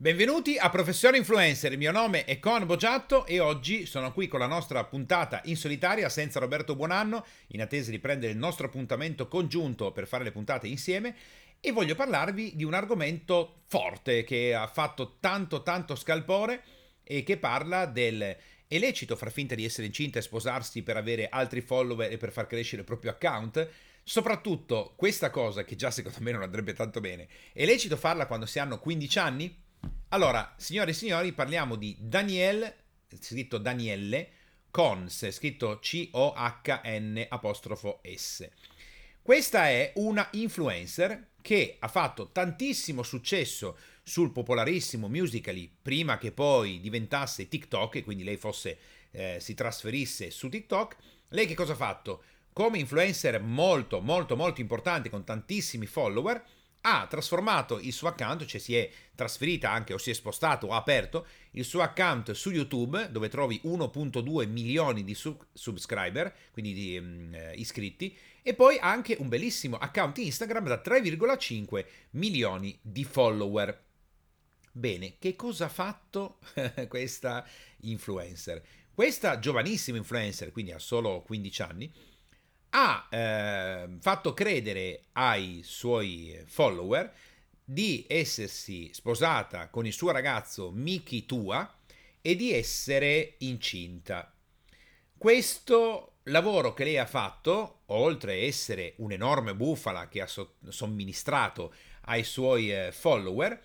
Benvenuti a Professione Influencer, il mio nome è Con Boggiatto e oggi sono qui con la nostra puntata in solitaria senza Roberto Buonanno, in attesa di prendere il nostro appuntamento congiunto per fare le puntate insieme e voglio parlarvi di un argomento forte che ha fatto tanto tanto scalpore e che parla del è lecito far finta di essere incinta e sposarsi per avere altri follower e per far crescere il proprio account? Soprattutto questa cosa che già secondo me non andrebbe tanto bene, è lecito farla quando si hanno 15 anni? Allora, signore e signori, parliamo di Daniel, scritto Danielle, Cons, scritto C-O-H-N apostrofo S. Questa è una influencer che ha fatto tantissimo successo sul popolarissimo Musical.ly prima che poi diventasse TikTok e quindi lei fosse, eh, si trasferisse su TikTok. Lei che cosa ha fatto? Come influencer molto molto molto importante con tantissimi follower, ha trasformato il suo account, cioè si è trasferita anche o si è spostato o ha aperto il suo account su YouTube dove trovi 1.2 milioni di sub- subscriber, quindi di um, iscritti, e poi anche un bellissimo account Instagram da 3,5 milioni di follower. Bene, che cosa ha fatto questa influencer? Questa giovanissima influencer, quindi ha solo 15 anni, ha eh, fatto credere ai suoi follower di essersi sposata con il suo ragazzo Miki Tua e di essere incinta. Questo lavoro che lei ha fatto, oltre a essere un'enorme bufala che ha somministrato ai suoi eh, follower,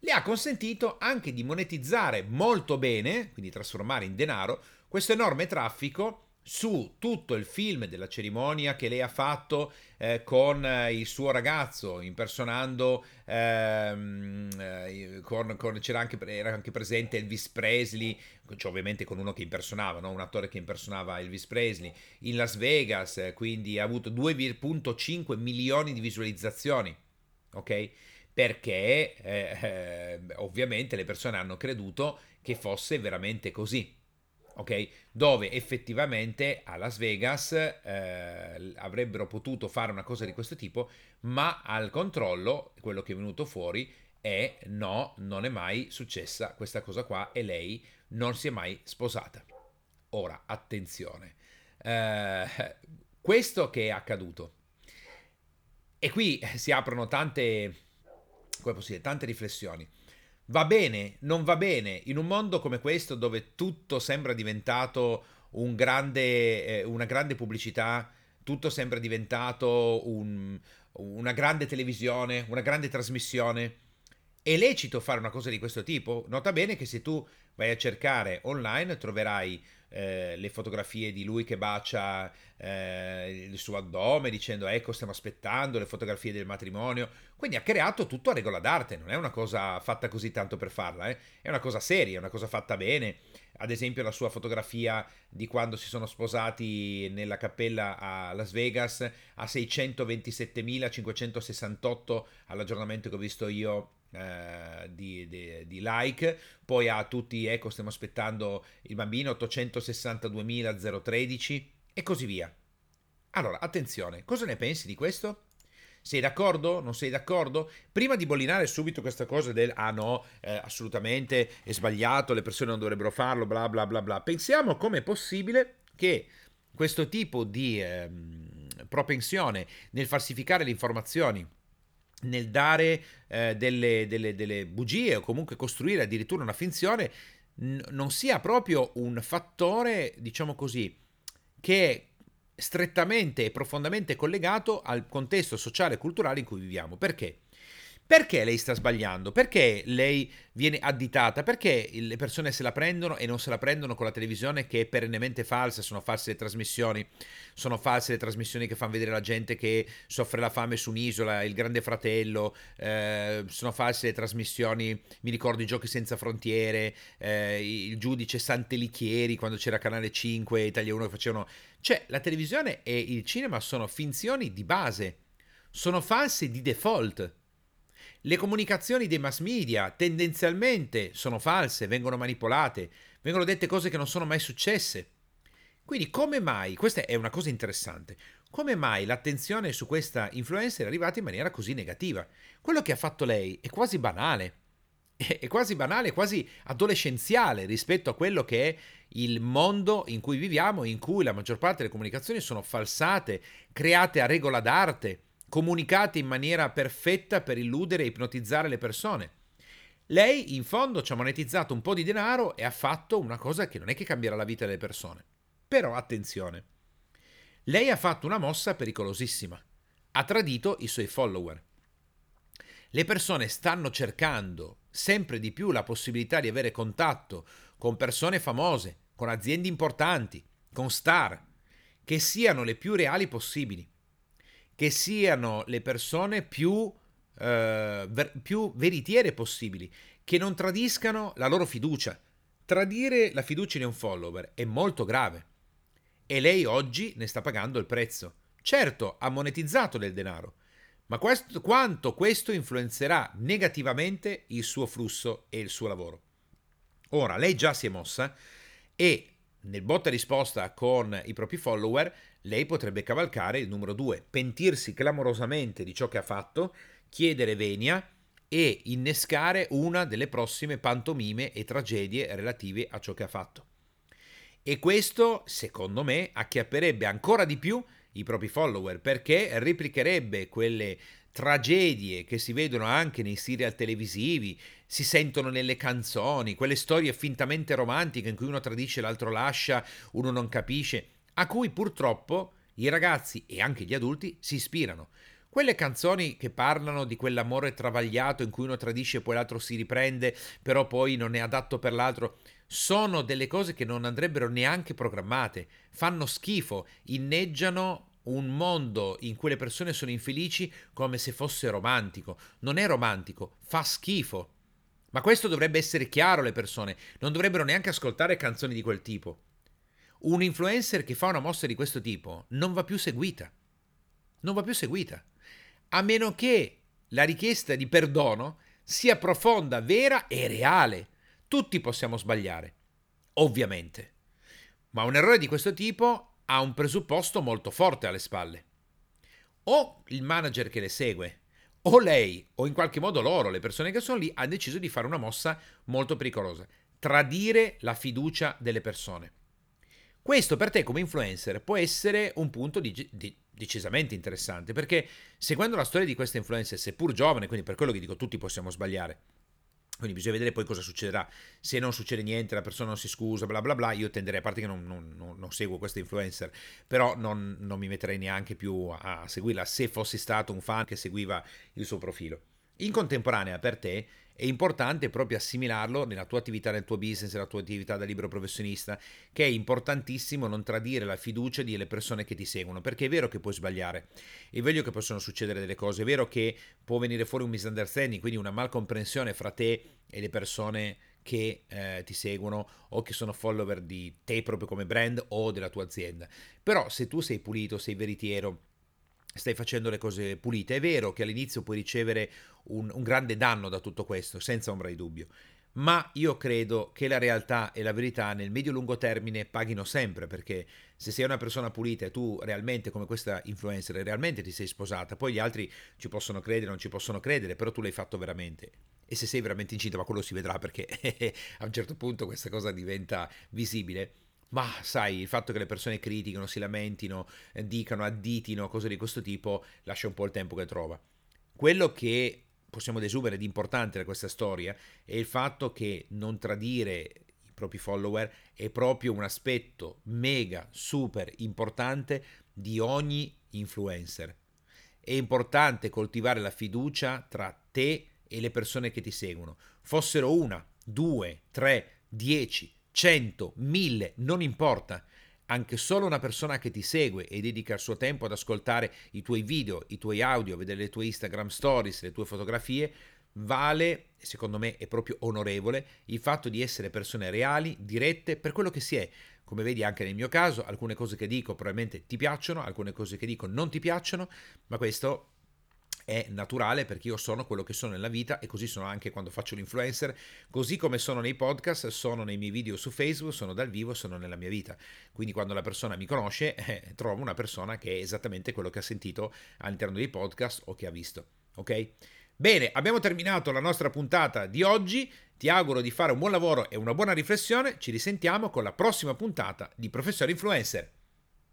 le ha consentito anche di monetizzare molto bene, quindi trasformare in denaro, questo enorme traffico su tutto il film della cerimonia che lei ha fatto eh, con eh, il suo ragazzo, impersonando, ehm, eh, con, con, c'era anche, era anche presente Elvis Presley, cioè ovviamente con uno che impersonava, no? un attore che impersonava Elvis Presley, in Las Vegas, eh, quindi ha avuto 2,5 milioni di visualizzazioni, ok? Perché eh, ovviamente le persone hanno creduto che fosse veramente così ok? Dove effettivamente a Las Vegas eh, avrebbero potuto fare una cosa di questo tipo, ma al controllo quello che è venuto fuori è no, non è mai successa questa cosa qua e lei non si è mai sposata. Ora, attenzione, eh, questo che è accaduto. E qui si aprono tante, come posso tante riflessioni. Va bene, non va bene, in un mondo come questo dove tutto sembra diventato un grande, eh, una grande pubblicità, tutto sembra diventato un, una grande televisione, una grande trasmissione, è lecito fare una cosa di questo tipo? Nota bene che se tu vai a cercare online troverai eh, le fotografie di lui che bacia eh, il suo addome dicendo ecco stiamo aspettando le fotografie del matrimonio quindi ha creato tutto a regola d'arte non è una cosa fatta così tanto per farla eh? è una cosa seria è una cosa fatta bene ad esempio la sua fotografia di quando si sono sposati nella cappella a Las Vegas a 627.568 all'aggiornamento che ho visto io eh, di, di, di, like, poi a tutti, ecco, stiamo aspettando il bambino 862.013 e così via. Allora, attenzione, cosa ne pensi di questo? Sei d'accordo? Non sei d'accordo? Prima di bollinare subito questa cosa del ah no, eh, assolutamente è sbagliato, le persone non dovrebbero farlo, bla bla bla bla, pensiamo com'è possibile che questo tipo di eh, propensione nel falsificare le informazioni nel dare eh, delle, delle, delle, bugie o comunque costruire addirittura una finzione n- non sia proprio un fattore, diciamo così, che è strettamente e profondamente collegato al contesto sociale e culturale in cui viviamo. Perché? Perché lei sta sbagliando? Perché lei viene additata? Perché le persone se la prendono e non se la prendono con la televisione che è perennemente falsa? Sono false le trasmissioni, sono false le trasmissioni che fanno vedere la gente che soffre la fame su un'isola, il grande fratello, eh, sono false le trasmissioni, mi ricordo i giochi senza frontiere, eh, il giudice Santelichieri quando c'era Canale 5, Italia 1 che facevano... Cioè, la televisione e il cinema sono finzioni di base, sono false di default le comunicazioni dei mass media tendenzialmente sono false, vengono manipolate, vengono dette cose che non sono mai successe. Quindi come mai, questa è una cosa interessante, come mai l'attenzione su questa influencer è arrivata in maniera così negativa? Quello che ha fatto lei è quasi banale. è quasi banale, quasi adolescenziale rispetto a quello che è il mondo in cui viviamo, in cui la maggior parte delle comunicazioni sono falsate, create a regola d'arte, comunicate in maniera perfetta per illudere e ipnotizzare le persone. Lei in fondo ci ha monetizzato un po' di denaro e ha fatto una cosa che non è che cambierà la vita delle persone. Però attenzione, lei ha fatto una mossa pericolosissima. Ha tradito i suoi follower. Le persone stanno cercando sempre di più la possibilità di avere contatto con persone famose, con aziende importanti, con star, che siano le più reali possibili, che siano le persone più, eh, ver- più veritiere possibili, che non tradiscano la loro fiducia. Tradire la fiducia di un follower è molto grave e lei oggi ne sta pagando il prezzo. Certo, ha monetizzato del denaro, ma questo, quanto questo influenzerà negativamente il suo flusso e il suo lavoro. Ora, lei già si è mossa e nel botta risposta con i propri follower, lei potrebbe cavalcare il numero 2, pentirsi clamorosamente di ciò che ha fatto, chiedere venia e innescare una delle prossime pantomime e tragedie relative a ciò che ha fatto. E questo, secondo me, acchiapperebbe ancora di più i propri follower perché replicherebbe quelle tragedie che si vedono anche nei serial televisivi, si sentono nelle canzoni, quelle storie fintamente romantiche in cui uno tradisce, l'altro lascia, uno non capisce, a cui purtroppo i ragazzi e anche gli adulti si ispirano. Quelle canzoni che parlano di quell'amore travagliato in cui uno tradisce e poi l'altro si riprende, però poi non è adatto per l'altro, sono delle cose che non andrebbero neanche programmate, fanno schifo, inneggiano un mondo in cui le persone sono infelici come se fosse romantico. Non è romantico, fa schifo. Ma questo dovrebbe essere chiaro alle persone, non dovrebbero neanche ascoltare canzoni di quel tipo. Un influencer che fa una mossa di questo tipo non va più seguita. Non va più seguita. A meno che la richiesta di perdono sia profonda, vera e reale. Tutti possiamo sbagliare, ovviamente. Ma un errore di questo tipo ha un presupposto molto forte alle spalle. O il manager che le segue, o lei, o in qualche modo loro, le persone che sono lì, hanno deciso di fare una mossa molto pericolosa. Tradire la fiducia delle persone. Questo per te come influencer può essere un punto di, di, decisamente interessante, perché seguendo la storia di questa influencer, seppur giovane, quindi per quello che dico tutti possiamo sbagliare, quindi bisogna vedere poi cosa succederà. Se non succede niente, la persona non si scusa, bla bla bla, io tenderei, a parte che non, non, non, non seguo questa influencer, però non, mi metterei neanche più a seguirla se fossi stato un fan che seguiva il suo profilo. In contemporanea per te è importante proprio assimilarlo nella tua attività, nel tuo business, nella tua attività da libero professionista, che è importantissimo non tradire la fiducia delle persone che ti seguono, perché è vero che puoi sbagliare, è vero che possono succedere delle cose, è vero che può venire fuori un misunderstanding, quindi una malcomprensione fra te e le persone che eh, ti seguono o che sono follower di te proprio come brand o della tua azienda. Però se tu sei pulito, sei veritiero, stai facendo le cose pulite. È vero che all'inizio puoi ricevere un, un grande danno da tutto questo, senza ombra di dubbio, ma io credo che la realtà e la verità nel medio-lungo termine paghino sempre, perché se sei una persona pulita e tu realmente, come questa influencer, realmente ti sei sposata, poi gli altri ci possono credere, non ci possono credere, però tu l'hai fatto veramente. E se sei veramente incinta, ma quello si vedrà perché a un certo punto questa cosa diventa visibile ma sai, il fatto che le persone critichino, si lamentino, eh, dicano, additino, cose di questo tipo, lascia un po' il tempo che trova. Quello che possiamo desumere di importante da questa storia è il fatto che non tradire i propri follower è proprio un aspetto mega, super importante di ogni influencer. È importante coltivare la fiducia tra te e le persone che ti seguono. Fossero una, due, tre, dieci, 100, 1000, non importa. Anche solo una persona che ti segue e dedica il suo tempo ad ascoltare i tuoi video, i tuoi audio, vedere le tue Instagram stories, le tue fotografie, vale, secondo me è proprio onorevole, il fatto di essere persone reali, dirette, per quello che si è. Come vedi anche nel mio caso, alcune cose che dico probabilmente ti piacciono, alcune cose che dico non ti piacciono, ma questo è naturale perché io sono quello che sono nella vita e così sono anche quando faccio l'influencer, così come sono nei podcast, sono nei miei video su Facebook, sono dal vivo, sono nella mia vita. Quindi quando la persona mi conosce, eh, trovo una persona che è esattamente quello che ha sentito all'interno dei podcast o che ha visto, ok? Bene, abbiamo terminato la nostra puntata di oggi. Ti auguro di fare un buon lavoro e una buona riflessione. Ci risentiamo con la prossima puntata di Professore Influencer.